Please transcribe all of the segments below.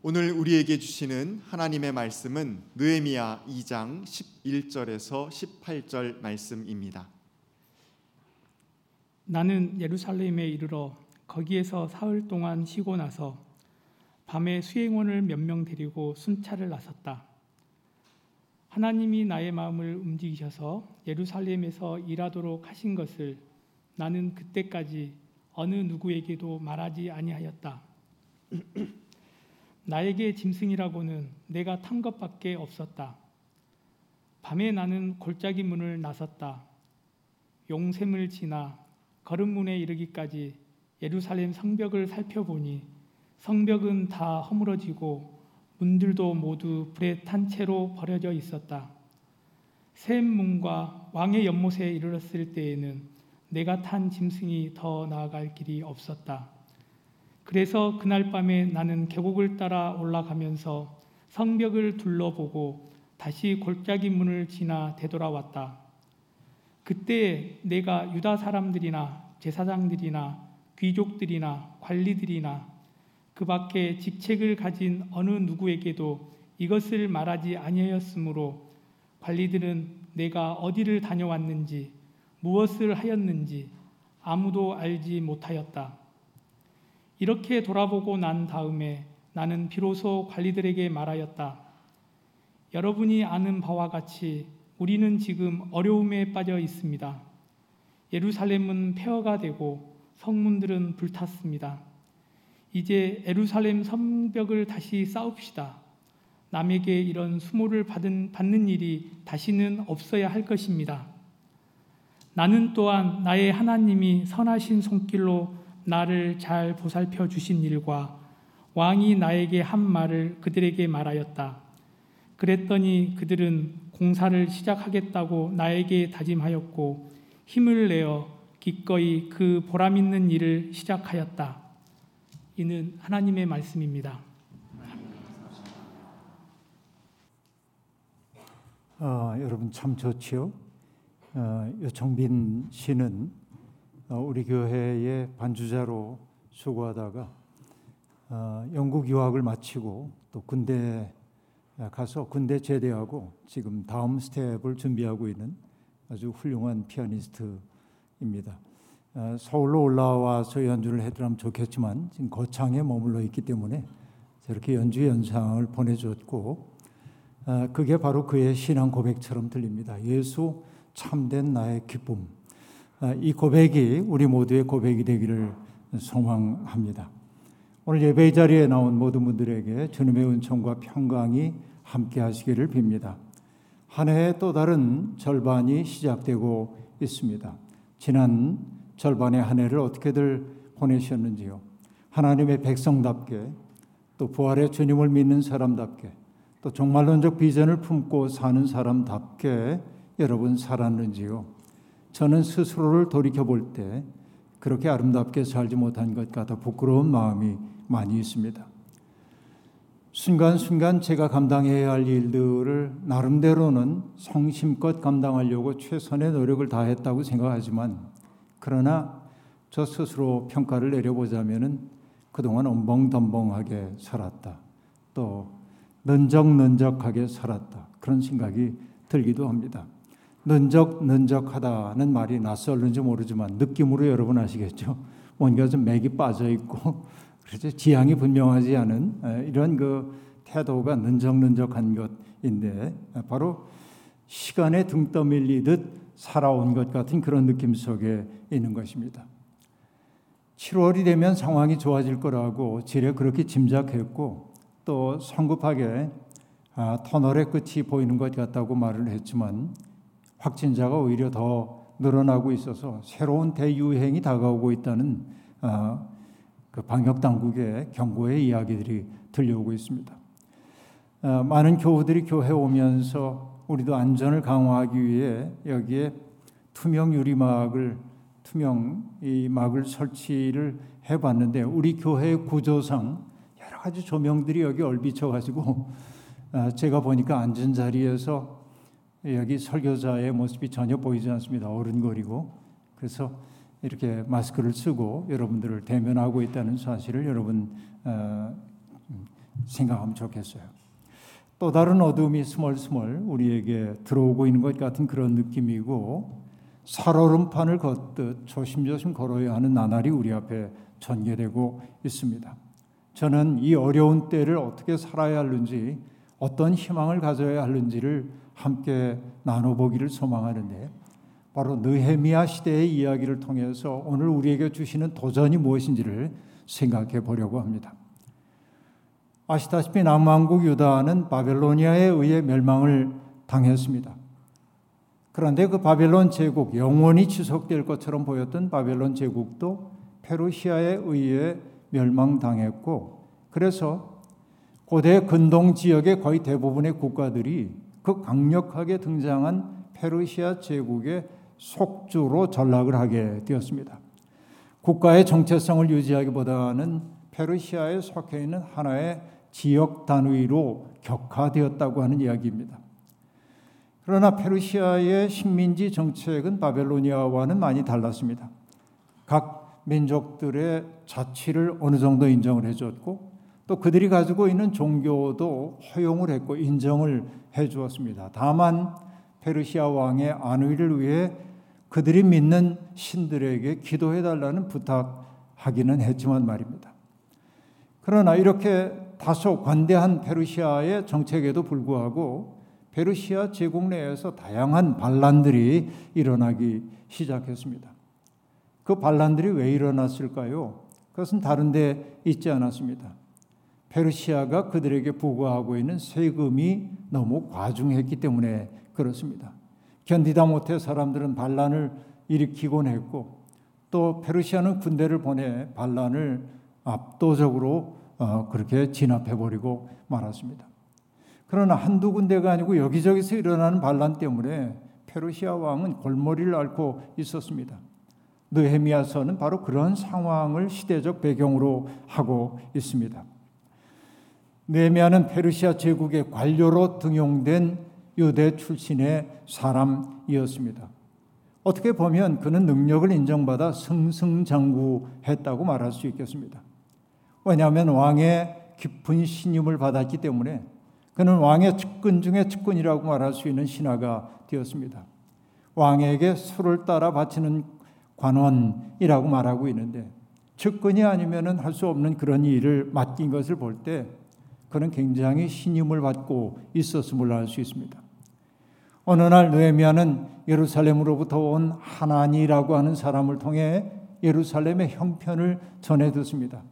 오늘 우리에게 주시는 하나님의 말씀은 느헤미야 2장 11절에서 18절 말씀입니다. 나는 예루살렘에 이르러 거기에서 사흘 동안 쉬고 나서 밤에 수행원을 몇 명 데리고 순찰을 나섰다. 하나님이 나의 마음을 움직이셔서 예루살렘에서 일하도록 하신 것을 나는 그때까지 어느 누구에게도 말하지 아니하였다. 나에게 짐승이라고는 내가 탄 것밖에 없었다. 밤에 나는 골짜기 문을 나섰다. 용샘을 지나 걸음문에 이르기까지 예루살렘 성벽을 살펴보니 성벽은 다 허물어지고 문들도 모두 불에 탄 채로 버려져 있었다. 샘 문과 왕의 연못에 이르렀을 때에는 내가 탄 짐승이 더 나아갈 길이 없었다. 그래서 그날 밤에 나는 계곡을 따라 올라가면서 성벽을 둘러보고 다시 골짜기 문을 지나 되돌아왔다. 그때 내가 유다 사람들이나 제사장들이나 귀족들이나 관리들이나 그 밖에 직책을 가진 어느 누구에게도 이것을 말하지 아니하였으므로 관리들은 내가 어디를 다녀왔는지 무엇을 하였는지 아무도 알지 못하였다. 이렇게 돌아보고 난 다음에 나는 비로소 관리들에게 말하였다. 여러분이 아는 바와 같이 우리는 지금 어려움에 빠져 있습니다. 예루살렘은 폐허가 되고 성문들은 불탔습니다. 이제 예루살렘 성벽을 다시 쌓읍시다. 남에게 이런 수모를 받은, 받는 일이 다시는 없어야 할 것입니다. 나는 또한 나의 하나님이 선하신 손길로 나를 잘 보살펴 주신 일과 왕이 나에게 한 말을 그들에게 말하였다. 그랬더니 그들은 공사를 시작하겠다고 나에게 다짐하였고 힘을 내어 기꺼이 그 보람 있는 일을 시작하였다. 이는 하나님의 말씀입니다. 어, 여러분 참 좋지요. 어, 정빈 씨는 어, 우리 교회의 반주자로 수고하다가 어, 영국 유학을 마치고 또 군대 가서 군대 제대하고 지금 다음 스텝을 준비하고 있는 아주 훌륭한 피아니스트입니다. 어, 서울로 올라와서 연주를 해드라면 좋겠지만 지금 거창에 머물러 있기 때문에 저렇게 연주 연상을 보내줬고 그게 바로 그의 신앙 고백처럼 들립니다. 예수 참된 나의 기쁨. 아, 이 고백이 우리 모두의 고백이 되기를 소망합니다. 오늘 예배 자리에 나온 모든 분들에게 주님의 은총과 평강이 함께 하시기를 빕니다. 한 해의 또 다른 절반이 시작되고 있습니다. 지난 절반의 한 해를 어떻게들 보내셨는지요? 하나님의 백성답게 또 부활의 주님을 믿는 사람답게 또 종말론적 비전을 품고 사는 사람답게 여러분 살았는지요? 저는 스스로를 돌이켜 볼 때 그렇게 아름답게 살지 못한 것 같아 부끄러운 마음이 많이 있습니다. 순간순간 제가 감당해야 할 일들을 나름대로는 성심껏 감당하려고 최선의 노력을 다했다고 생각하지만 그러나 저 스스로 평가를 내려보자면은 그동안 엄벙덤벙하게 살았다. 또 는적는적하게 살았다. 그런 생각이 들기도 합니다. 는적는적하다는 말이 낯설는지 모르지만 느낌으로 여러분 아시겠죠? 뭔가 좀 맥이 빠져 있고 그래서 지향이 분명하지 않은 이런 그 태도가 는적는적한 것인데 바로 시간에 등 떠밀리듯 살아온 것 같은 그런 느낌 속에 있는 것입니다. 7월이 되면 상황이 좋아질 거라고 지레 그렇게 짐작했고 또 성급하게 아, 터널의 끝이 보이는 것 같다고 말을 했지만 확진자가 오히려 더 늘어나고 있어서 새로운 대유행이 다가오고 있다는 어, 그 방역 당국의 경고의 이야기들이 들려오고 있습니다. 어, 많은 교우들이 교회 오면서 우리도 안전을 강화하기 위해 여기에 투명 유리막을 투명 이 막을 설치를 해봤는데 우리 교회 구조상 여러 가지 조명들이 여기 얼비쳐 가지고 어, 제가 보니까 앉은 자리에서 여기 설교자의 모습이 전혀 보이지 않습니다. 어른거리고 그래서 이렇게 마스크를 쓰고 여러분들을 대면하고 있다는 사실을 여러분 어, 생각하면 좋겠어요. 또 다른 어둠이 스멀스멀 우리에게 들어오고 있는 것 같은 그런 느낌이고 살얼음판을 걷듯 조심조심 걸어야 하는 나날이 우리 앞에 전개되고 있습니다. 저는 이 어려운 때를 어떻게 살아야 하는지 어떤 희망을 가져야 하는지를 함께 나눠보기를 소망하는데 바로 느헤미야 시대의 이야기를 통해서 오늘 우리에게 주시는 도전이 무엇인지를 생각해 보려고 합니다. 아시다시피 남왕국 유다는 바벨로니아에 의해 멸망을 당했습니다. 그런데 그 바벨론 제국 영원히 지속될 것처럼 보였던 바벨론 제국도 페르시아에 의해 멸망당했고 그래서 고대 근동 지역의 거의 대부분의 국가들이 그 강력하게 등장한 페르시아 제국의 속주로 전락을 하게 되었습니다. 국가의 정체성을 유지하기보다는 페르시아에 속해 있는 하나의 지역 단위로 격화되었다고 하는 이야기입니다. 그러나 페르시아의 식민지 정책은 바벨로니아와는 많이 달랐습니다. 각 민족들의 자치를 어느 정도 인정을 해줬고 또 그들이 가지고 있는 종교도 허용을 했고 인정을 해 주었습니다. 다만 페르시아 왕의 안위를 위해 그들이 믿는 신들에게 기도해 달라는 부탁하기는 했지만 말입니다. 그러나 이렇게 다소 관대한 페르시아의 정책에도 불구하고 페르시아 제국 내에서 다양한 반란들이 일어나기 시작했습니다. 그 반란들이 왜 일어났을까요? 그것은 다른 데 있지 않았습니다. 페르시아가 그들에게 부과하고 있는 세금이 너무 과중했기 때문에 그렇습니다. 견디다 못해 사람들은 반란을 일으키곤 했고 또 페르시아는 군대를 보내 반란을 압도적으로 어, 그렇게 진압해 버리고 말았습니다. 그러나 한두 군데가 아니고 여기저기서 일어나는 반란 때문에 페르시아 왕은 골머리를 앓고 있었습니다. 느헤미야서는 바로 그런 상황을 시대적 배경으로 하고 있습니다. 느헤미야는 페르시아 제국의 관료로 등용된 유대 출신의 사람이었습니다. 어떻게 보면 그는 능력을 인정받아 승승장구했다고 말할 수 있겠습니다. 왜냐하면 왕의 깊은 신임을 받았기 때문에 그는 왕의 측근 중에 측근이라고 말할 수 있는 신하가 되었습니다. 왕에게 술을 따라 바치는 관원이라고 말하고 있는데 측근이 아니면은 할 수 없는 그런 일을 맡긴 것을 볼 때 그는 굉장히 신임을 받고 있었음을 알 수 있습니다. 어느 날 느헤미야는 예루살렘으로부터 온 하나니라고 하는 사람을 통해 예루살렘의 형편을 전해 듣습니다.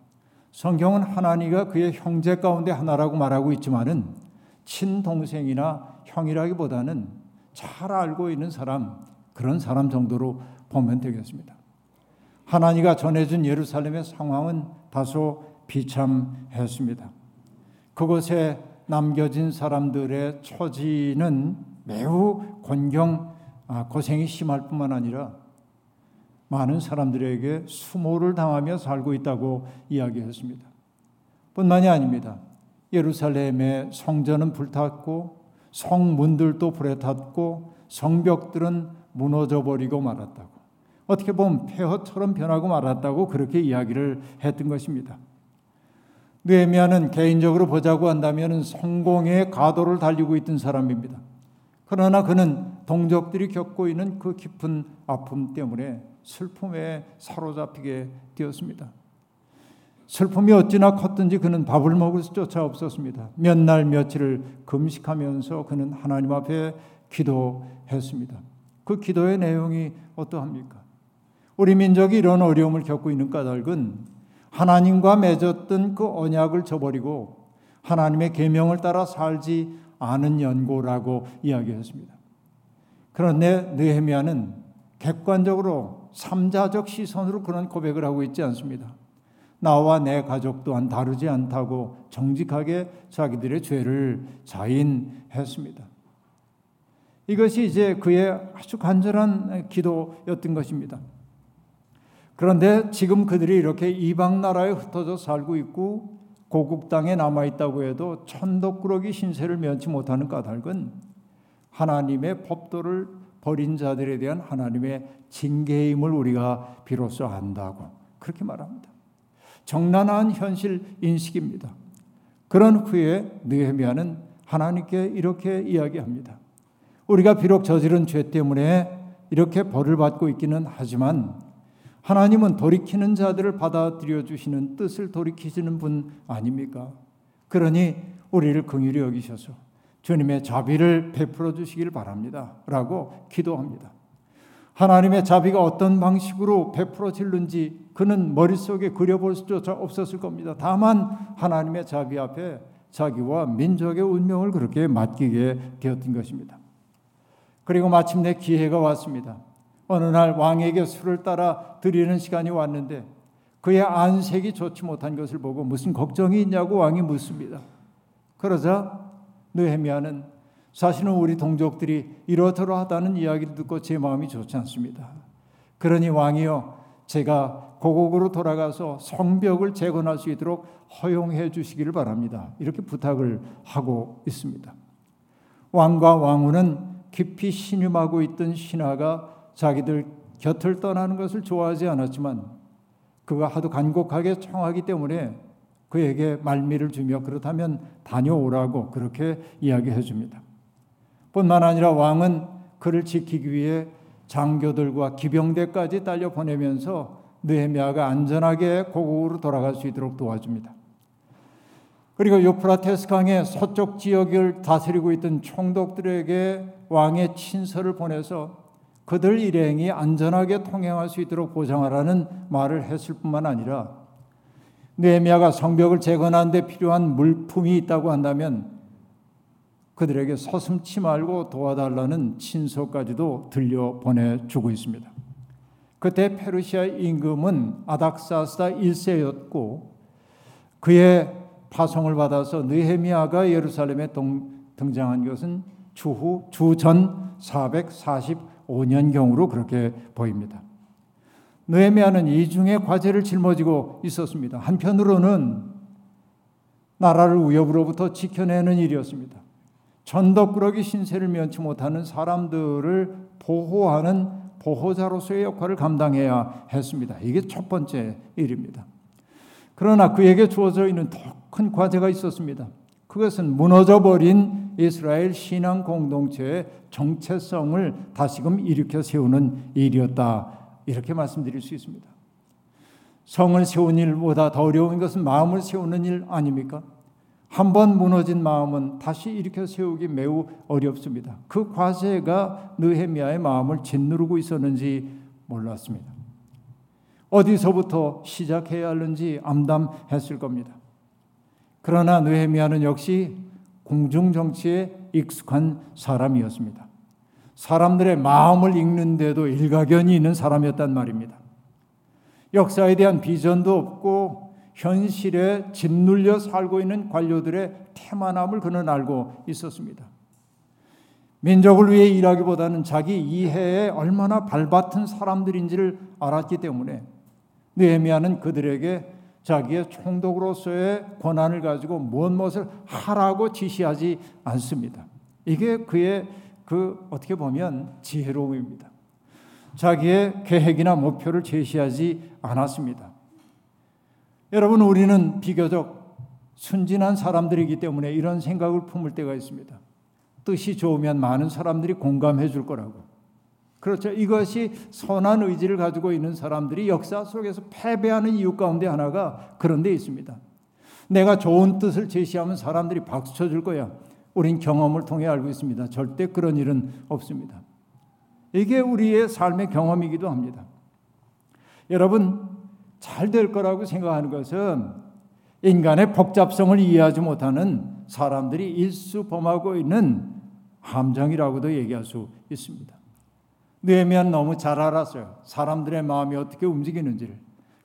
성경은 하나니가 그의 형제 가운데 하나라고 말하고 있지만은 친동생이나 형이라기보다는 잘 알고 있는 사람 그런 사람 정도로 보면 되겠습니다. 하나니가 전해준 예루살렘의 상황은 다소 비참했습니다. 그곳에 남겨진 사람들의 처지는 매우 곤경 아, 고생이 심할 뿐만 아니라 많은 사람들에게 수모를 당하며 살고 있다고 이야기했습니다. 뿐만이 아닙니다. 예루살렘의 성전은 불탔고 성문들도 불에 탔고 성벽들은 무너져 버리고 말았다고. 어떻게 보면 폐허처럼 변하고 말았다고 그렇게 이야기를 했던 것입니다. 느헤미야는 개인적으로 보자고 한다면 성공의 가도를 달리고 있던 사람입니다. 그러나 그는 동족들이 겪고 있는 그 깊은 아픔 때문에 슬픔에 사로잡히게 되었습니다. 슬픔이 어찌나 컸든지 그는 밥을 먹을 수조차 없었습니다. 몇 날 며칠을 금식하면서 그는 하나님 앞에 기도했습니다. 그 기도의 내용이 어떠합니까? 우리 민족이 이런 어려움을 겪고 있는 까닭은 하나님과 맺었던 그 언약을 저버리고 하나님의 계명을 따라 살지 아는 연고라고 이야기했습니다. 그런데 느헤미야는 객관적으로 삼자적 시선으로 그런 고백을 하고 있지 않습니다. 나와 내 가족 또한 다르지 않다고 정직하게 자기들의 죄를 자인했습니다. 이것이 이제 그의 아주 간절한 기도였던 것입니다. 그런데 지금 그들이 이렇게 이방 나라에 흩어져 살고 있고 고국 땅에 남아 있다고 해도 천덕꾸러기 신세를 면치 못하는 까닭은 하나님의 법도를 버린 자들에 대한 하나님의 징계임을 우리가 비로소 안다고 그렇게 말합니다. 정난한 현실 인식입니다. 그런 후에 느헤미야는 하나님께 이렇게 이야기합니다. 우리가 비록 저지른 죄 때문에 이렇게 벌을 받고 있기는 하지만 하나님은 돌이키는 자들을 받아들여 주시는 뜻을 돌이키시는 분 아닙니까? 그러니 우리를 긍휼히 여기셔서 주님의 자비를 베풀어 주시길 바랍니다.라고 기도합니다. 하나님의 자비가 어떤 방식으로 베풀어질는지 그는 머릿속에 그려볼 수조차 없었을 겁니다. 다만 하나님의 자비 앞에 자기와 민족의 운명을 그렇게 맡기게 되었던 것입니다. 그리고 마침내 기회가 왔습니다. 어느 날 왕에게 술을 따라 드리는 시간이 왔는데 그의 안색이 좋지 못한 것을 보고 무슨 걱정이 있냐고 왕이 묻습니다. 그러자 느헤미야는 사실은 우리 동족들이 이러저러하다는 이야기를 듣고 제 마음이 좋지 않습니다. 그러니 왕이여 제가 고국으로 돌아가서 성벽을 재건할 수 있도록 허용해 주시기를 바랍니다. 이렇게 부탁을 하고 있습니다. 왕과 왕후는 깊이 신음하고 있던 신하가 자기들 곁을 떠나는 것을 좋아하지 않았지만 그가 하도 간곡하게 청하기 때문에 그에게 말미를 주며 그렇다면 다녀오라고 그렇게 이야기해 줍니다. 뿐만 아니라 왕은 그를 지키기 위해 장교들과 기병대까지 딸려 보내면서 느헤미야가 안전하게 고국으로 돌아갈 수 있도록 도와줍니다. 그리고 유프라테스 강의 서쪽 지역을 다스리고 있던 총독들에게 왕의 친서를 보내서 그들 일행이 안전하게 통행할 수 있도록 보장하라는 말을 했을 뿐만 아니라 느헤미야가 성벽을 재건하는 데 필요한 물품이 있다고 한다면 그들에게 서슴치 말고 도와달라는 친서까지도 들려 보내주고 있습니다. 그때 페르시아 임금은 아닥사스다 1세였고 그의 파송을 받아서 느헤미야가 예루살렘에 동, 등장한 것은 주후 주전 445년경으로 그렇게 보입니다. 느헤미야는 이중의 과제를 짊어지고 있었습니다. 한편으로는 나라를 위협으로부터 지켜내는 일이었습니다. 전덕꾸러기 신세를 면치 못하는 사람들을 보호하는 보호자로서의 역할을 감당해야 했습니다. 이게 첫 번째 일입니다. 그러나 그에게 주어져 있는 더 큰 과제가 있었습니다. 그것은 무너져버린 이스라엘 신앙 공동체의 정체성을 다시금 일으켜 세우는 일이었다. 이렇게 말씀드릴 수 있습니다. 성을 세우는 일보다 더 어려운 것은 마음을 세우는 일 아닙니까? 한 번 무너진 마음은 다시 일으켜 세우기 매우 어렵습니다. 그 과제가 느헤미야의 마음을 짓누르고 있었는지 몰랐습니다. 어디서부터 시작해야 하는지 암담했을 겁니다. 그러나 느헤미야는 역시 공중 정치에 익숙한 사람이었습니다. 사람들의 마음을 읽는데도 일가견이 있는 사람이었단 말입니다. 역사에 대한 비전도 없고 현실에 짓눌려 살고 있는 관료들의 태만함을 그는 알고 있었습니다. 민족을 위해 일하기보다는 자기 이해에 얼마나 발받은 사람들인지를 알았기 때문에 느헤미야는 그들에게 자기의 총독으로서의 권한을 가지고 무엇 무엇을 하라고 지시하지 않습니다. 이게 그의 그 어떻게 보면 지혜로움입니다. 자기의 계획이나 목표를 제시하지 않았습니다. 여러분 우리는 비교적 순진한 사람들이기 때문에 이런 생각을 품을 때가 있습니다. 뜻이 좋으면 많은 사람들이 공감해 줄 거라고. 그렇죠. 이것이 선한 의지를 가지고 있는 사람들이 역사 속에서 패배하는 이유 가운데 하나가 그런 데 있습니다. 내가 좋은 뜻을 제시하면 사람들이 박수 쳐줄 거야. 우린 경험을 통해 알고 있습니다. 절대 그런 일은 없습니다. 이게 우리의 삶의 경험이기도 합니다. 여러분, 잘 될 거라고 생각하는 것은 인간의 복잡성을 이해하지 못하는 사람들이 일수범하고 있는 함정이라고도 얘기할 수 있습니다. 느헤미야는 너무 잘 알았어요. 사람들의 마음이 어떻게 움직이는지를.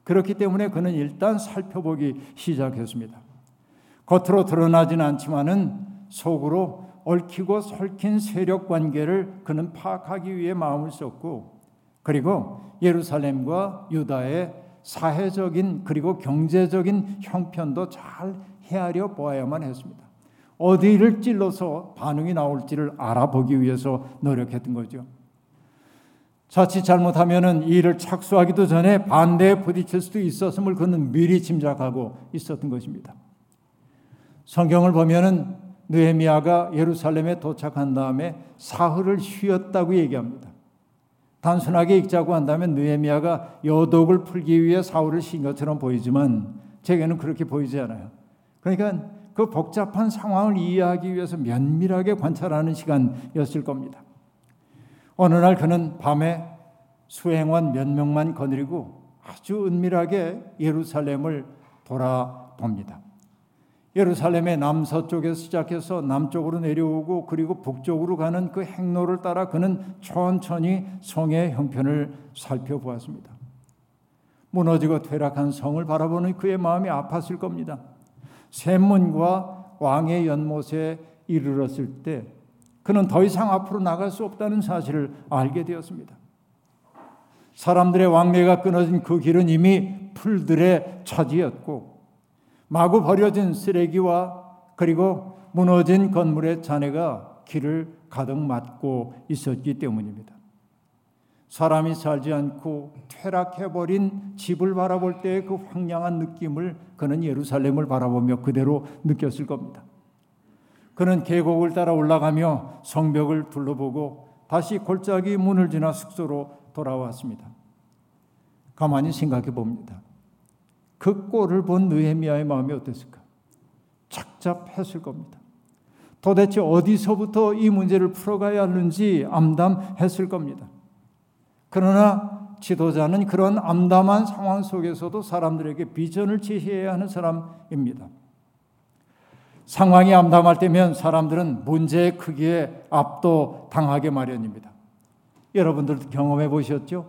그렇기 때문에 그는 일단 살펴보기 시작했습니다. 겉으로 드러나진 않지만은 속으로 얽히고 설킨 세력 관계를 그는 파악하기 위해 마음을 썼고 그리고 예루살렘과 유다의 사회적인 그리고 경제적인 형편도 잘 헤아려 보아야만 했습니다. 어디를 찔러서 반응이 나올지를 알아보기 위해서 노력했던 거죠. 자칫 잘못하면은 이를 착수하기도 전에 반대에 부딪힐 수도 있었음을 그는 미리 짐작하고 있었던 것입니다. 성경을 보면은 느헤미야가 예루살렘에 도착한 다음에 사흘을 쉬었다고 얘기합니다. 단순하게 읽자고 한다면 느헤미야가 여독을 풀기 위해 사흘을 쉰 것처럼 보이지만 제게는 그렇게 보이지 않아요. 그러니까 그 복잡한 상황을 이해하기 위해서 면밀하게 관찰하는 시간이었을 겁니다. 어느 날 그는 밤에 수행원 몇 명만 거느리고 아주 은밀하게 예루살렘을 돌아봅니다. 예루살렘의 남서쪽에서 시작해서 남쪽으로 내려오고 그리고 북쪽으로 가는 그 행로를 따라 그는 천천히 성의 형편을 살펴보았습니다. 무너지고 퇴락한 성을 바라보는 그의 마음이 아팠을 겁니다. 샘문과 왕의 연못에 이르렀을 때 그는 더 이상 앞으로 나갈 수 없다는 사실을 알게 되었습니다. 사람들의 왕래가 끊어진 그 길은 이미 풀들의 차지였고 마구 버려진 쓰레기와 그리고 무너진 건물의 잔해가 길을 가득 맞고 있었기 때문입니다. 사람이 살지 않고 퇴락해버린 집을 바라볼 때의 그 황량한 느낌을 그는 예루살렘을 바라보며 그대로 느꼈을 겁니다. 그는 계곡을 따라 올라가며 성벽을 둘러보고 다시 골짜기 문을 지나 숙소로 돌아왔습니다. 가만히 생각해 봅니다. 그 꼴을 본 느헤미야의 마음이 어땠을까? 착잡했을 겁니다. 도대체 어디서부터 이 문제를 풀어가야 하는지 암담했을 겁니다. 그러나 지도자는 그런 암담한 상황 속에서도 사람들에게 비전을 제시해야 하는 사람입니다. 상황이 암담할 때면 사람들은 문제의 크기에 압도당하게 마련입니다. 여러분들도 경험해 보셨죠?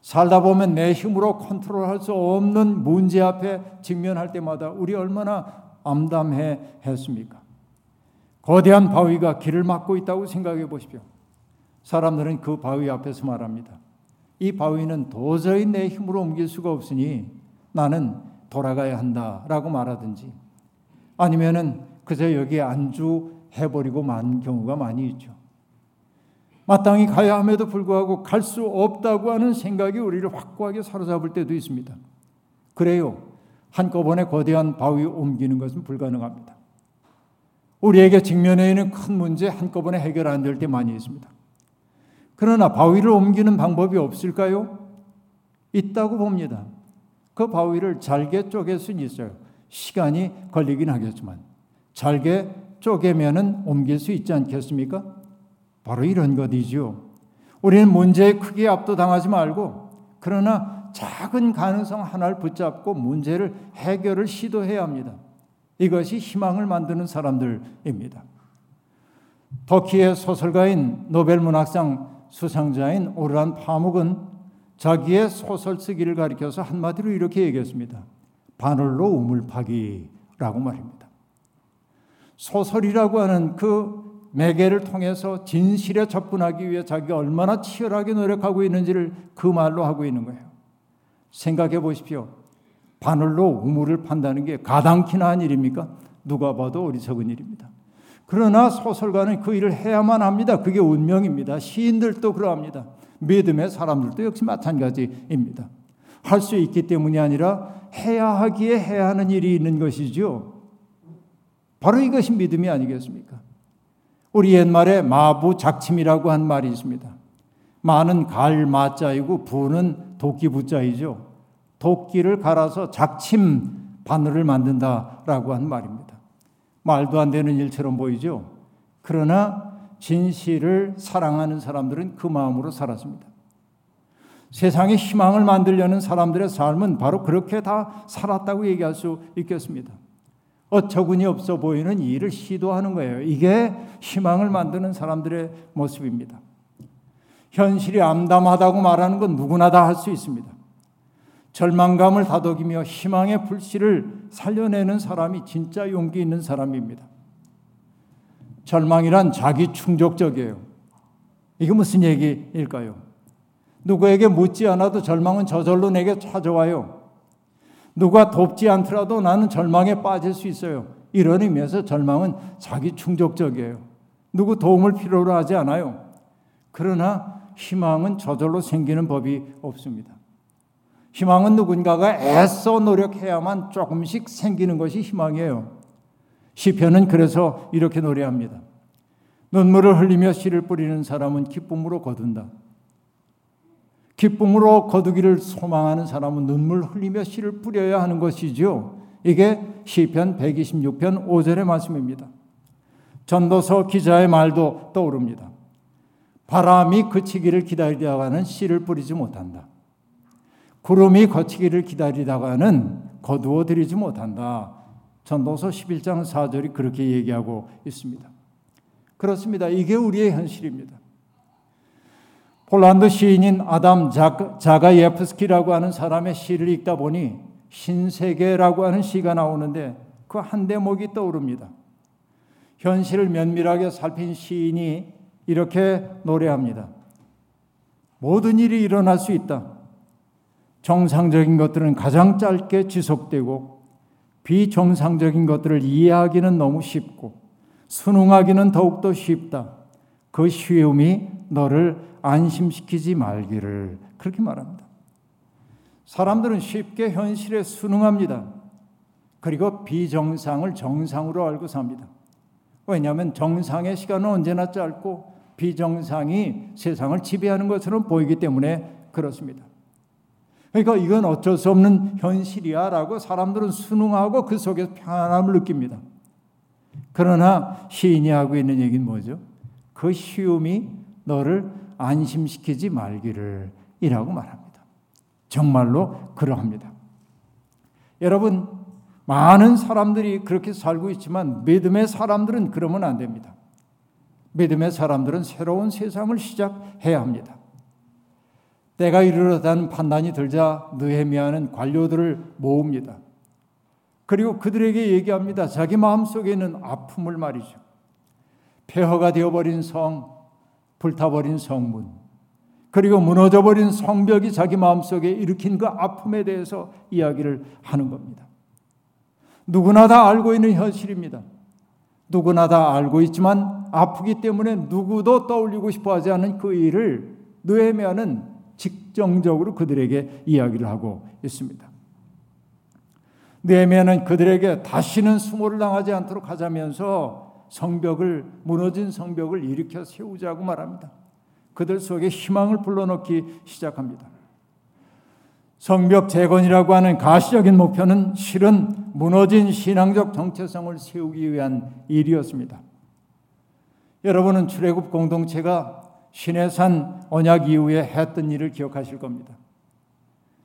살다 보면 내 힘으로 컨트롤할 수 없는 문제 앞에 직면할 때마다 우리 얼마나 암담해 했습니까? 거대한 바위가 길을 막고 있다고 생각해 보십시오. 사람들은 그 바위 앞에서 말합니다. 이 바위는 도저히 내 힘으로 옮길 수가 없으니 나는 돌아가야 한다라고 말하든지 아니면은 그저 여기에 안주해버리고 만 경우가 많이 있죠. 마땅히 가야 함에도 불구하고 갈 수 없다고 하는 생각이 우리를 확고하게 사로잡을 때도 있습니다. 그래요. 한꺼번에 거대한 바위 옮기는 것은 불가능합니다. 우리에게 직면해 있는 큰 문제 한꺼번에 해결 안 될 때 많이 있습니다. 그러나 바위를 옮기는 방법이 없을까요? 있다고 봅니다. 그 바위를 잘게 쪼갤 수는 있어요. 시간이 걸리긴 하겠지만 잘게 쪼개면은 옮길 수 있지 않겠습니까? 바로 이런 것이죠. 우리는 문제에 크게 압도당하지 말고 그러나 작은 가능성 하나를 붙잡고 문제를 해결을 시도해야 합니다. 이것이 희망을 만드는 사람들입니다. 터키의 소설가인 노벨 문학상 수상자인 오르한 파묵은 자기의 소설 쓰기를 가리켜서 한마디로 이렇게 얘기했습니다. 바늘로 우물 파기라고 말입니다. 소설이라고 하는 그 매개를 통해서 진실에 접근하기 위해 자기가 얼마나 치열하게 노력하고 있는지를 그 말로 하고 있는 거예요. 생각해 보십시오. 바늘로 우물을 판다는 게 가당키나 한 일입니까? 누가 봐도 어리석은 일입니다. 그러나 소설가는 그 일을 해야만 합니다. 그게 운명입니다. 시인들도 그러합니다. 믿음의 사람들도 역시 마찬가지입니다. 할 수 있기 때문이 아니라 해야 하기에 해야 하는 일이 있는 것이죠. 바로 이것이 믿음이 아니겠습니까? 우리 옛말에 마부 작침이라고 한 말이 있습니다. 마는 갈 마자이고 부는 도끼 부자이죠. 도끼를 갈아서 작침 바늘을 만든다라고 한 말입니다. 말도 안 되는 일처럼 보이죠. 그러나 진실을 사랑하는 사람들은 그 마음으로 살았습니다. 세상에 희망을 만들려는 사람들의 삶은 바로 그렇게 다 살았다고 얘기할 수 있겠습니다. 어처구니 없어 보이는 일을 시도하는 거예요. 이게 희망을 만드는 사람들의 모습입니다. 현실이 암담하다고 말하는 건 누구나 다 할 수 있습니다. 절망감을 다독이며 희망의 불씨를 살려내는 사람이 진짜 용기 있는 사람입니다. 절망이란 자기 충족적이에요. 이게 무슨 얘기일까요? 누구에게 묻지 않아도 절망은 저절로 내게 찾아와요. 누가 돕지 않더라도 나는 절망에 빠질 수 있어요. 이런 의미에서 절망은 자기 충족적이에요. 누구 도움을 필요로 하지 않아요. 그러나 희망은 저절로 생기는 법이 없습니다. 희망은 누군가가 애써 노력해야만 조금씩 생기는 것이 희망이에요. 시편은 그래서 이렇게 노래합니다. 눈물을 흘리며 씨를 뿌리는 사람은 기쁨으로 거둔다. 기쁨으로 거두기를 소망하는 사람은 눈물 흘리며 씨를 뿌려야 하는 것이죠. 이게 시편 126편 5절의 말씀입니다. 전도서 기자의 말도 떠오릅니다. 바람이 그치기를 기다리다가는 씨를 뿌리지 못한다. 구름이 거치기를 기다리다가는 거두어 드리지 못한다. 전도서 11장 4절이 그렇게 얘기하고 있습니다. 그렇습니다. 이게 우리의 현실입니다. 폴란드 시인인 아담 자가예프스키라고 하는 사람의 시를 읽다 보니 신세계라고 하는 시가 나오는데 그 한 대목이 떠오릅니다. 현실을 면밀하게 살핀 시인이 이렇게 노래합니다. 모든 일이 일어날 수 있다. 정상적인 것들은 가장 짧게 지속되고 비정상적인 것들을 이해하기는 너무 쉽고 순응하기는 더욱더 쉽다. 그 쉬움이 너를 안심시키지 말기를 그렇게 말합니다. 사람들은 쉽게 현실에 순응합니다. 그리고 비정상을 정상으로 알고 삽니다. 왜냐하면 정상의 시간은 언제나 짧고 비정상이 세상을 지배하는 것처럼 보이기 때문에 그렇습니다. 그러니까 이건 어쩔 수 없는 현실이야 라고 사람들은 순응하고 그 속에서 편안함을 느낍니다. 그러나 시인이 하고 있는 얘기는 뭐죠? 그 쉬움이 너를 안심시키지 말기를 이라고 말합니다. 정말로 그러합니다. 여러분, 많은 사람들이 그렇게 살고 있지만 믿음의 사람들은 그러면 안 됩니다. 믿음의 사람들은 새로운 세상을 시작해야 합니다. 때가 이르렀다는 판단이 들자 느헤미야는 관료들을 모읍니다. 그리고 그들에게 얘기합니다. 자기 마음속에 있는 아픔을 말이죠. 폐허가 되어버린 성, 불타버린 성문, 그리고 무너져버린 성벽이 자기 마음속에 일으킨 그 아픔에 대해서 이야기를 하는 겁니다. 누구나 다 알고 있는 현실입니다. 누구나 다 알고 있지만 아프기 때문에 누구도 떠올리고 싶어 하지 않은 그 일을 느헤미야는 직정적으로 그들에게 이야기를 하고 있습니다. 느헤미야는 그들에게 다시는 수모를 당하지 않도록 하자면서 성벽을 무너진 성벽을 일으켜 세우자고 말합니다. 그들 속에 희망을 불러넣기 시작합니다. 성벽 재건이라고 하는 가시적인 목표는 실은 무너진 신앙적 정체성을 세우기 위한 일이었습니다. 여러분은 출애굽 공동체가 신해산 언약 이후에 했던 일을 기억하실 겁니다.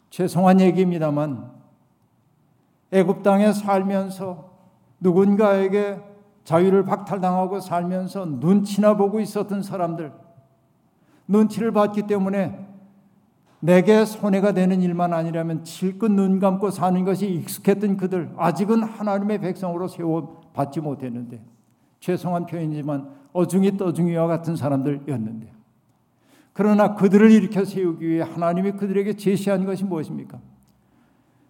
죄송한 얘기입니다만 애굽 땅에 살면서 누군가에게 자유를 박탈당하고 살면서 눈치나 보고 있었던 사람들 눈치를 봤기 때문에 내게 손해가 되는 일만 아니라면 질끈 눈 감고 사는 것이 익숙했던 그들 아직은 하나님의 백성으로 세워 받지 못했는데 죄송한 표현이지만 어중이 떠중이와 같은 사람들이었는데 그러나 그들을 일으켜 세우기 위해 하나님이 그들에게 제시한 것이 무엇입니까?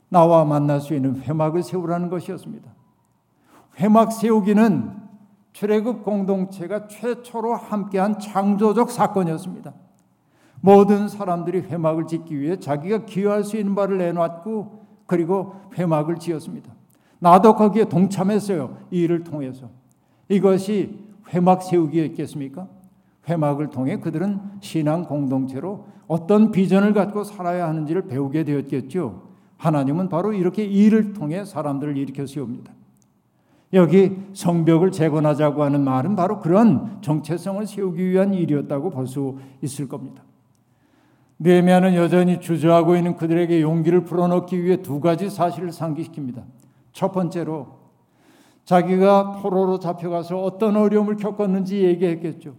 나와 만날 수 있는 회막을 세우라는 것이었습니다. 회막 세우기는 출애굽 공동체가 최초로 함께한 창조적 사건이었습니다. 모든 사람들이 회막을 짓기 위해 자기가 기여할 수 있는 바를 내놨고 그리고 회막을 지었습니다. 나도 거기에 동참했어요. 이 일을 통해서. 이것이 회막 세우기였겠습니까? 회막을 통해 그들은 신앙 공동체로 어떤 비전을 갖고 살아야 하는지를 배우게 되었겠죠. 하나님은 바로 이렇게 일을 통해 사람들을 일으켜 세웁니다. 여기 성벽을 재건하자고 하는 말은 바로 그런 정체성을 세우기 위한 일이었다고 볼 수 있을 겁니다. 느헤미야는 여전히 주저하고 있는 그들에게 용기를 불어넣기 위해 두 가지 사실을 상기시킵니다. 첫 번째로 자기가 포로로 잡혀가서 어떤 어려움을 겪었는지 얘기했겠죠.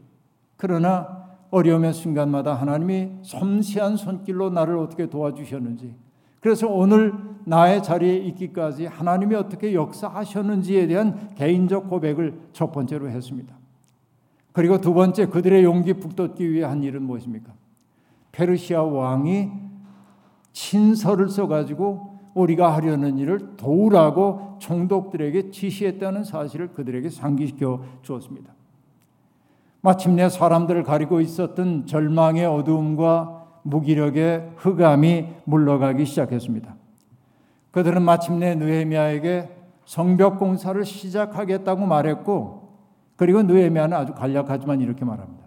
그러나 어려움의 순간마다 하나님이 섬세한 손길로 나를 어떻게 도와주셨는지 그래서 오늘 나의 자리에 있기까지 하나님이 어떻게 역사하셨는지에 대한 개인적 고백을 첫 번째로 했습니다. 그리고 두 번째 그들의 용기 북돋기 위해 한 일은 무엇입니까? 페르시아 왕이 친서를 써가지고 우리가 하려는 일을 도우라고 총독들에게 지시했다는 사실을 그들에게 상기시켜 주었습니다. 마침내 사람들을 가리고 있었던 절망의 어두움과 무기력의 흑암이 물러가기 시작했습니다. 그들은 마침내 느헤미야에게 성벽 공사를 시작하겠다고 말했고 그리고 느헤미야는 아주 간략하지만 이렇게 말합니다.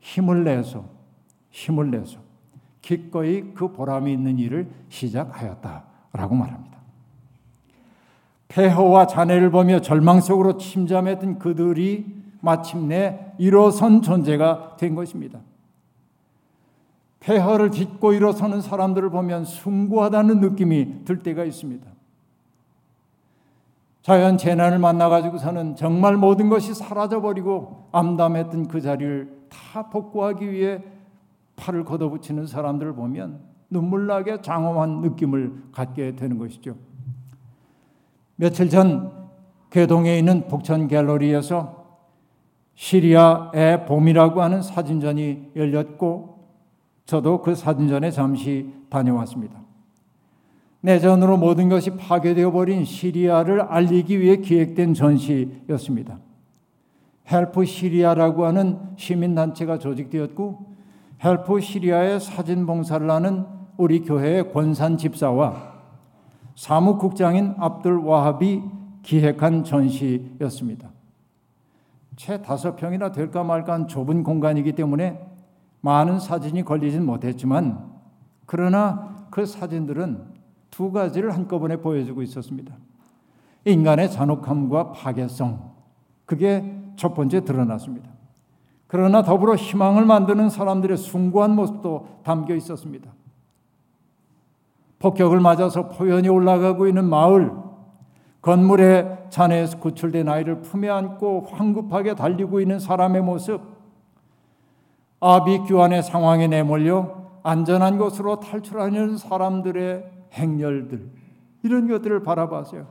힘을 내서 힘을 내서 기꺼이 그 보람이 있는 일을 시작하였다라고 말합니다. 폐허와 잔해를 보며 절망 속으로 침잠했던 그들이 마침내 일어선 존재가 된 것입니다. 폐허를 딛고 일어서는 사람들을 보면 숭고하다는 느낌이 들 때가 있습니다. 자연 재난을 만나 가지고서는 정말 모든 것이 사라져 버리고 암담했던 그 자리를 다 복구하기 위해 팔을 걷어붙이는 사람들을 보면 눈물나게 장엄한 느낌을 갖게 되는 것이죠. 며칠 전 개동에 있는 북천 갤러리에서 시리아의 봄이라고 하는 사진전이 열렸고 저도 그 사진전에 잠시 다녀왔습니다. 내전으로 모든 것이 파괴되어 버린 시리아를 알리기 위해 기획된 전시였습니다. 헬프 시리아라고 하는 시민단체가 조직되었고 헬프 시리아의 사진 봉사를 하는 우리 교회의 권산 집사와 사무국장인 압둘 와합이 기획한 전시였습니다. 채 다섯 평이나 될까 말까 한 좁은 공간이기 때문에 많은 사진이 걸리진 못했지만 그러나 그 사진들은 두 가지를 한꺼번에 보여주고 있었습니다. 인간의 잔혹함과 파괴성 그게 첫 번째 드러났습니다. 그러나 더불어 희망을 만드는 사람들의 숭고한 모습도 담겨 있었습니다. 폭격을 맞아서 포연이 올라가고 있는 마을, 건물의 잔해에서 구출된 아이를 품에 안고 황급하게 달리고 있는 사람의 모습, 아비규환의 상황에 내몰려 안전한 곳으로 탈출하는 사람들의 행렬들 이런 것들을 바라봐세요.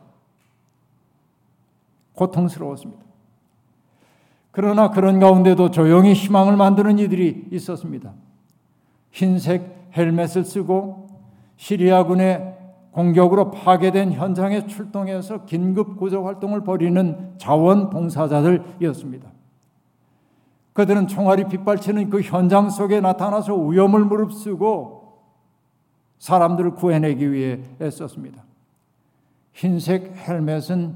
고통스러웠습니다. 그러나 그런 가운데도 조용히 희망을 만드는 이들이 있었습니다. 흰색 헬멧을 쓰고 시리아군의 공격으로 파괴된 현장에 출동해서 긴급 구조 활동을 벌이는 자원봉사자들이었습니다. 그들은 총알이 빗발치는 그 현장 속에 나타나서 위험을 무릅쓰고 사람들을 구해내기 위해 애썼습니다. 흰색 헬멧은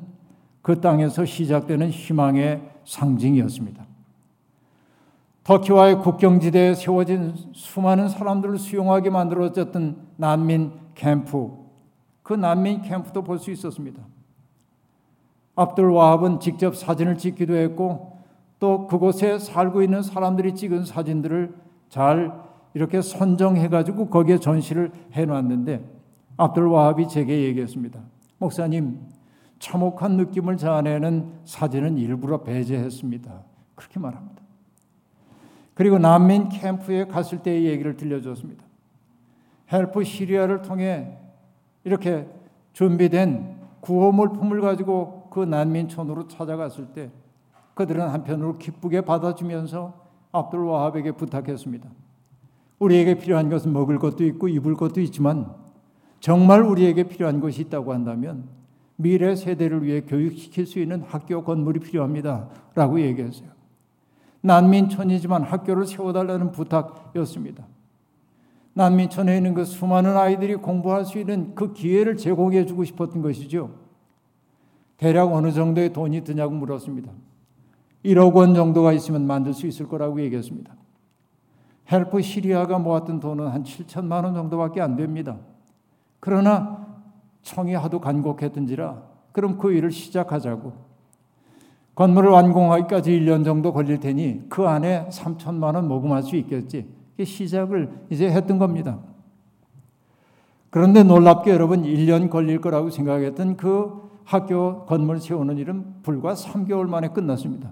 그 땅에서 시작되는 희망의 상징이었습니다. 터키와의 국경지대에 세워진 수많은 사람들을 수용하게 만들어졌던 난민 캠프, 그 난민 캠프도 볼 수 있었습니다. 압둘 와합은 직접 사진을 찍기도 했고 또 그곳에 살고 있는 사람들이 찍은 사진들을 잘 이렇게 선정해 가지고 거기에 전시를 해 놨는데 압둘 와합이 제게 얘기했습니다. 목사님, 참혹한 느낌을 자아내는 사진은 일부러 배제했습니다. 그렇게 말합니다. 그리고 난민 캠프에 갔을 때의 얘기를 들려줬습니다. 헬프 시리아를 통해 이렇게 준비된 구호 물품을 가지고 그 난민촌으로 찾아갔을 때 그들은 한편으로 기쁘게 받아주면서 압둘 와합에게 부탁했습니다. 우리에게 필요한 것은 먹을 것도 있고 입을 것도 있지만 정말 우리에게 필요한 것이 있다고 한다면 미래 세대를 위해 교육시킬 수 있는 학교 건물이 필요합니다. 라고 얘기했어요. 난민촌이지만 학교를 세워달라는 부탁이었습니다. 난민촌에 있는 그 수많은 아이들이 공부할 수 있는 그 기회를 제공해 주고 싶었던 것이죠. 대략 어느 정도의 돈이 드냐고 물었습니다. 1억 원 정도가 있으면 만들 수 있을 거라고 얘기했습니다. 헬프 시리아가 모았던 돈은 한 7천만 원 정도밖에 안 됩니다. 그러나 청이 하도 간곡했던지라 그럼 그 일을 시작하자고 건물을 완공하기까지 1년 정도 걸릴 테니 그 안에 3천만 원 모금할 수 있겠지. 시작을 이제 했던 겁니다. 그런데 놀랍게 여러분 1년 걸릴 거라고 생각했던 그 학교 건물 세우는 일은 불과 3개월 만에 끝났습니다.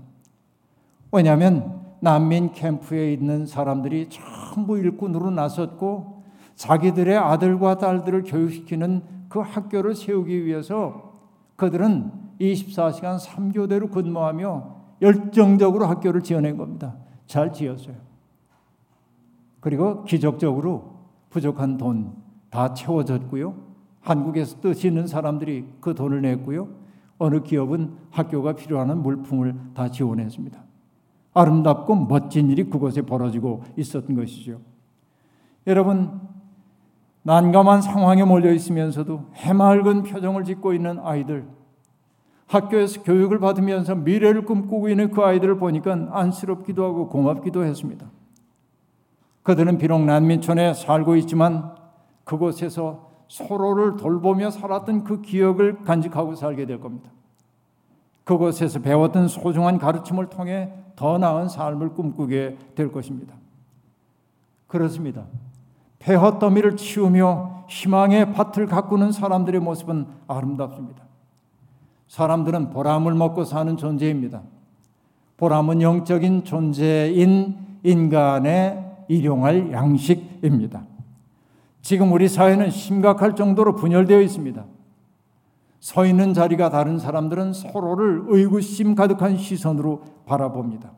왜냐하면 난민 캠프에 있는 사람들이 전부 일꾼으로 나섰고 자기들의 아들과 딸들을 교육시키는 그 학교를 세우기 위해서 그들은 24시간 3교대로 근무하며 열정적으로 학교를 지어낸 겁니다. 잘 지었어요. 그리고 기적적으로 부족한 돈 다 채워졌고요. 한국에서 뜻 있는 사람들이 그 돈을 냈고요. 어느 기업은 학교가 필요한 물품을 다 지원했습니다. 아름답고 멋진 일이 그곳에 벌어지고 있었던 것이죠. 여러분, 난감한 상황에 몰려 있으면서도 해맑은 표정을 짓고 있는 아이들, 학교에서 교육을 받으면서 미래를 꿈꾸고 있는 그 아이들을 보니까 안쓰럽기도 하고 고맙기도 했습니다. 그들은 비록 난민촌에 살고 있지만 그곳에서 서로를 돌보며 살았던 그 기억을 간직하고 살게 될 겁니다. 그곳에서 배웠던 소중한 가르침을 통해 더 나은 삶을 꿈꾸게 될 것입니다. 그렇습니다. 폐허더미를 치우며 희망의 밭을 가꾸는 사람들의 모습은 아름답습니다. 사람들은 보람을 먹고 사는 존재입니다. 보람은 영적인 존재인 인간의 일용할 양식입니다. 지금 우리 사회는 심각할 정도로 분열되어 있습니다. 서 있는 자리가 다른 사람들은 서로를 의구심 가득한 시선으로 바라봅니다.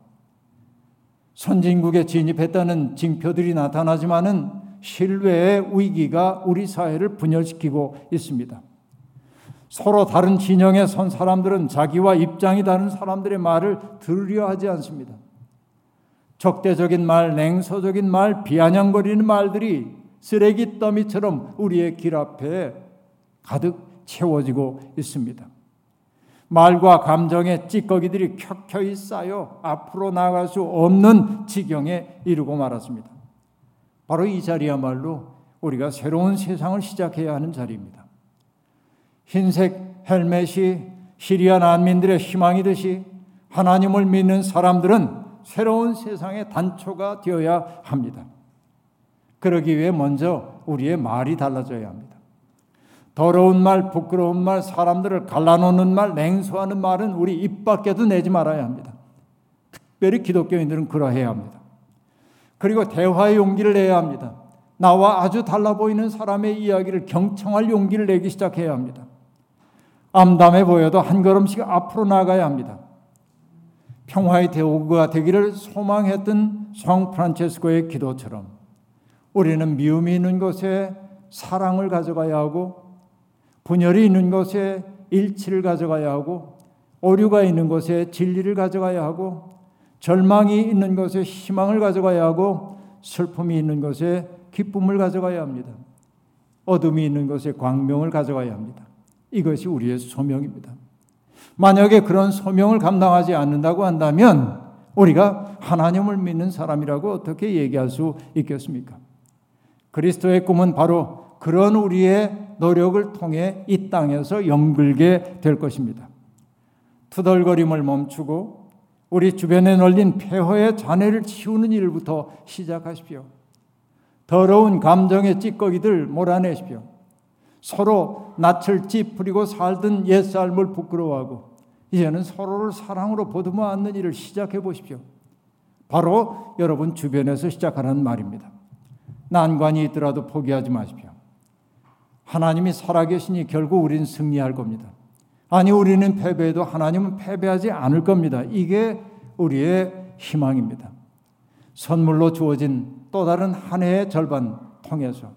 선진국에 진입했다는 징표들이 나타나지만은 신뢰의 위기가 우리 사회를 분열시키고 있습니다. 서로 다른 진영에 선 사람들은 자기와 입장이 다른 사람들의 말을 들으려 하지 않습니다. 적대적인 말, 냉소적인 말, 비아냥거리는 말들이 쓰레기 더미처럼 우리의 길 앞에 가득 채워지고 있습니다. 말과 감정의 찌꺼기들이 켜켜이 쌓여 앞으로 나갈 수 없는 지경에 이르고 말았습니다. 바로 이 자리야말로 우리가 새로운 세상을 시작해야 하는 자리입니다. 흰색 헬멧이 시리아 난민들의 희망이듯이 하나님을 믿는 사람들은 새로운 세상의 단초가 되어야 합니다. 그러기 위해 먼저 우리의 말이 달라져야 합니다. 더러운 말, 부끄러운 말, 사람들을 갈라놓는 말, 냉소하는 말은 우리 입 밖에도 내지 말아야 합니다. 특별히 기독교인들은 그러해야 합니다. 그리고 대화의 용기를 내야 합니다. 나와 아주 달라 보이는 사람의 이야기를 경청할 용기를 내기 시작해야 합니다. 암담해 보여도 한 걸음씩 앞으로 나가야 합니다. 평화의 대오가 되기를 소망했던 성 프란체스코의 기도처럼 우리는 미움이 있는 곳에 사랑을 가져가야 하고 분열이 있는 곳에 일치를 가져가야 하고 오류가 있는 곳에 진리를 가져가야 하고 절망이 있는 곳에 희망을 가져가야 하고 슬픔이 있는 곳에 기쁨을 가져가야 합니다. 어둠이 있는 곳에 광명을 가져가야 합니다. 이것이 우리의 소명입니다. 만약에 그런 소명을 감당하지 않는다고 한다면 우리가 하나님을 믿는 사람이라고 어떻게 얘기할 수 있겠습니까? 그리스도의 꿈은 바로 그런 우리의 노력을 통해 이 땅에서 연글게 될 것입니다. 투덜거림을 멈추고 우리 주변에 널린 폐허의 잔해를 치우는 일부터 시작하십시오. 더러운 감정의 찌꺼기들 몰아내십시오. 서로 낯을 찌푸리고 살던 옛삶을 부끄러워하고 이제는 서로를 사랑으로 보듬어 안는 일을 시작해 보십시오. 바로 여러분 주변에서 시작하는 말입니다. 난관이 있더라도 포기하지 마십시오. 하나님이 살아계시니 결국 우리는 승리할 겁니다. 아니 우리는 패배해도 하나님은 패배하지 않을 겁니다. 이게 우리의 희망입니다. 선물로 주어진 또 다른 한 해의 절반 통해서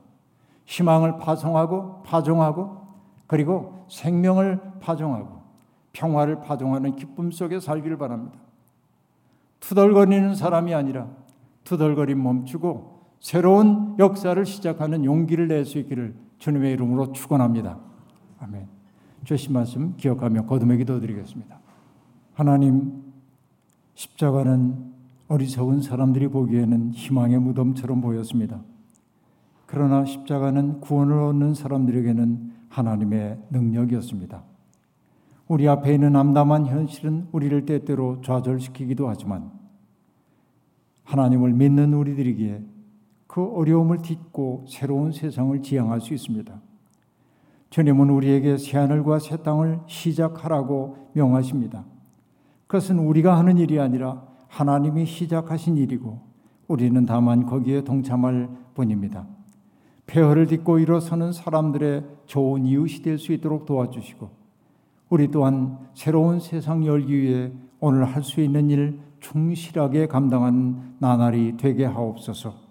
희망을 파송하고 파종하고 그리고 생명을 파종하고 평화를 파종하는 기쁨 속에 살기를 바랍니다. 투덜거리는 사람이 아니라 투덜거림 멈추고 새로운 역사를 시작하는 용기를 낼 수 있기를 주님의 이름으로 축원합니다. 아멘. 주신 말씀 기억하며 거듭의 기도 드리겠습니다. 하나님 십자가는 어리석은 사람들이 보기에는 희망의 무덤처럼 보였습니다. 그러나 십자가는 구원을 얻는 사람들에게는 하나님의 능력이었습니다. 우리 앞에 있는 암담한 현실은 우리를 때때로 좌절시키기도 하지만 하나님을 믿는 우리들에게 그 어려움을 딛고 새로운 세상을 지향할 수 있습니다. 주님은 우리에게 새하늘과 새 땅을 시작하라고 명하십니다. 그것은 우리가 하는 일이 아니라 하나님이 시작하신 일이고 우리는 다만 거기에 동참할 뿐입니다. 폐허를 딛고 일어서는 사람들의 좋은 이웃이 될 수 있도록 도와주시고 우리 또한 새로운 세상 열기 위해 오늘 할 수 있는 일 충실하게 감당하는 나날이 되게 하옵소서.